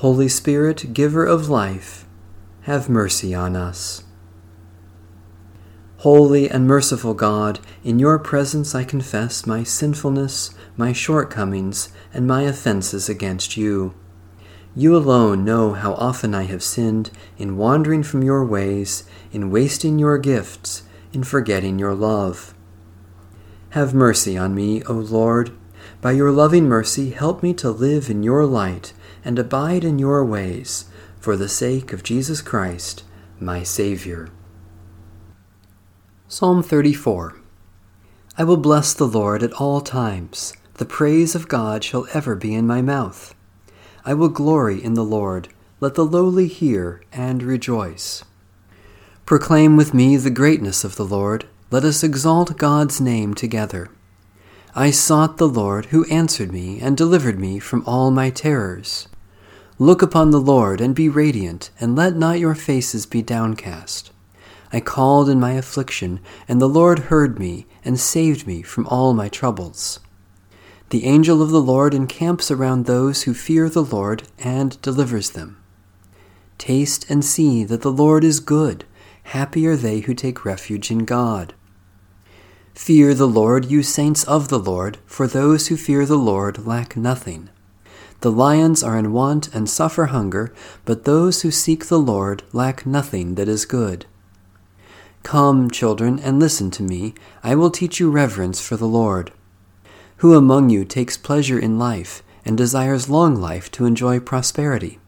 Holy Spirit, giver of life, have mercy on us. Holy and merciful God, in your presence I confess my sinfulness, my shortcomings, and my offenses against you. You alone know how often I have sinned in wandering from your ways, in wasting your gifts, in forgetting your love. Have mercy on me, O Lord. By your loving mercy, help me to live in your light and abide in your ways, for the sake of Jesus Christ, my Saviour. Psalm 34 I will bless the Lord at all times. The praise of God shall ever be in my mouth. I will glory in the Lord. Let the lowly hear and rejoice. Proclaim with me the greatness of the Lord. Let us exalt God's name together. I sought the Lord, who answered me and delivered me from all my terrors. Look upon the Lord and be radiant, and let not your faces be downcast. I called in my affliction, and the Lord heard me and saved me from all my troubles. The angel of the Lord encamps around those who fear the Lord and delivers them. Taste and see that the Lord is good. Happy are they who take refuge in God. Fear the Lord, you saints of the Lord, for those who fear the Lord lack nothing. The lions are in want and suffer hunger, but those who seek the Lord lack nothing that is good. Come, children, and listen to me. I will teach you reverence for the Lord. Who among you takes pleasure in life and desires long life to enjoy prosperity?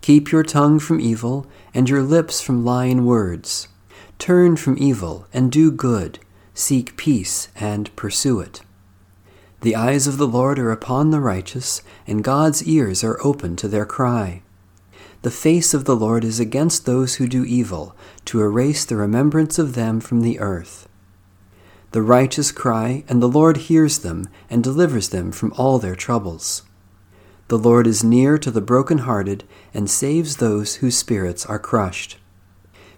Keep your tongue from evil and your lips from lying words. Turn from evil and do good Seek peace and pursue it. The eyes of the Lord are upon the righteous, and God's ears are open to their cry. The face of the Lord is against those who do evil, to erase the remembrance of them from the earth. The righteous cry, and the Lord hears them, and delivers them from all their troubles. The Lord is near to the broken-hearted, and saves those whose spirits are crushed.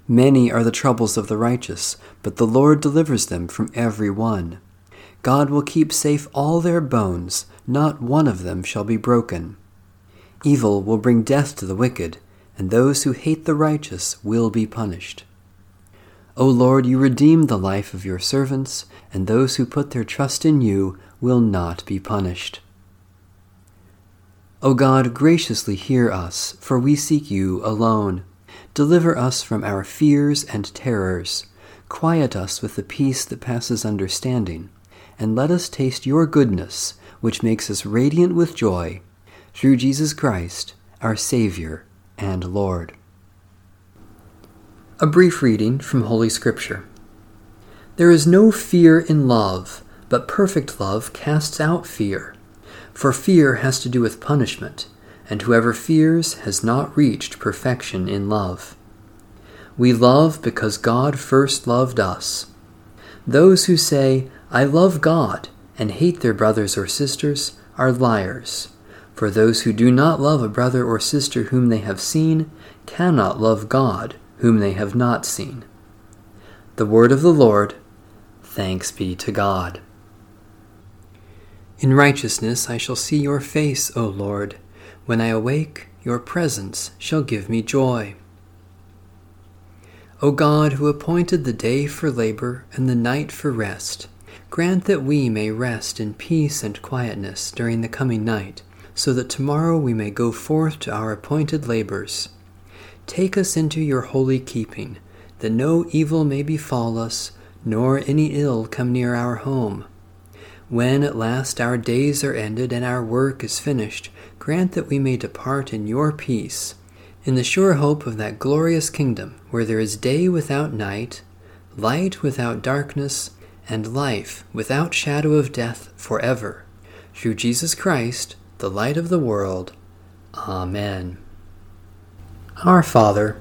Many are the troubles of the righteous, but the Lord delivers them from every one. God will keep safe all their bones, not one of them shall be broken. Evil will bring death to the wicked, and those who hate the righteous will be punished. O Lord, you redeem the life of your servants, and those who put their trust in you will not be punished. O God, graciously hear us, for we seek you alone. Deliver us from our fears and terrors. Quiet us with the peace that passes understanding, and let us taste your goodness, which makes us radiant with joy, through Jesus Christ, our Savior and Lord. A brief reading from Holy Scripture. There is no fear in love, but perfect love casts out fear. For fear has to do with punishment and whoever fears has not reached perfection in love. We love because God first loved us. Those who say, I love God, and hate their brothers or sisters are liars. For those who do not love a brother or sister whom they have seen cannot love God whom they have not seen. The word of the Lord. Thanks be to God. In righteousness I shall see your face, O Lord. When I awake, your presence shall give me joy. O God, who appointed the day for labor and the night for rest, grant that we may rest in peace and quietness during the coming night, so that tomorrow we may go forth to our appointed labors. Take us into your holy keeping, that no evil may befall us, nor any ill come near our home. When at last our days are ended and our work is finished, grant that we may depart in your peace, in the sure hope of that glorious kingdom where there is day without night, light without darkness, and life without shadow of death forever. Through Jesus Christ, the light of the world. Amen. Our Father,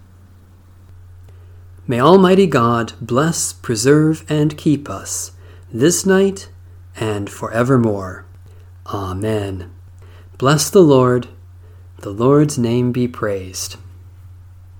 May Almighty God bless, preserve, and keep us this night and forevermore. Amen. Bless the Lord. The Lord's name be praised.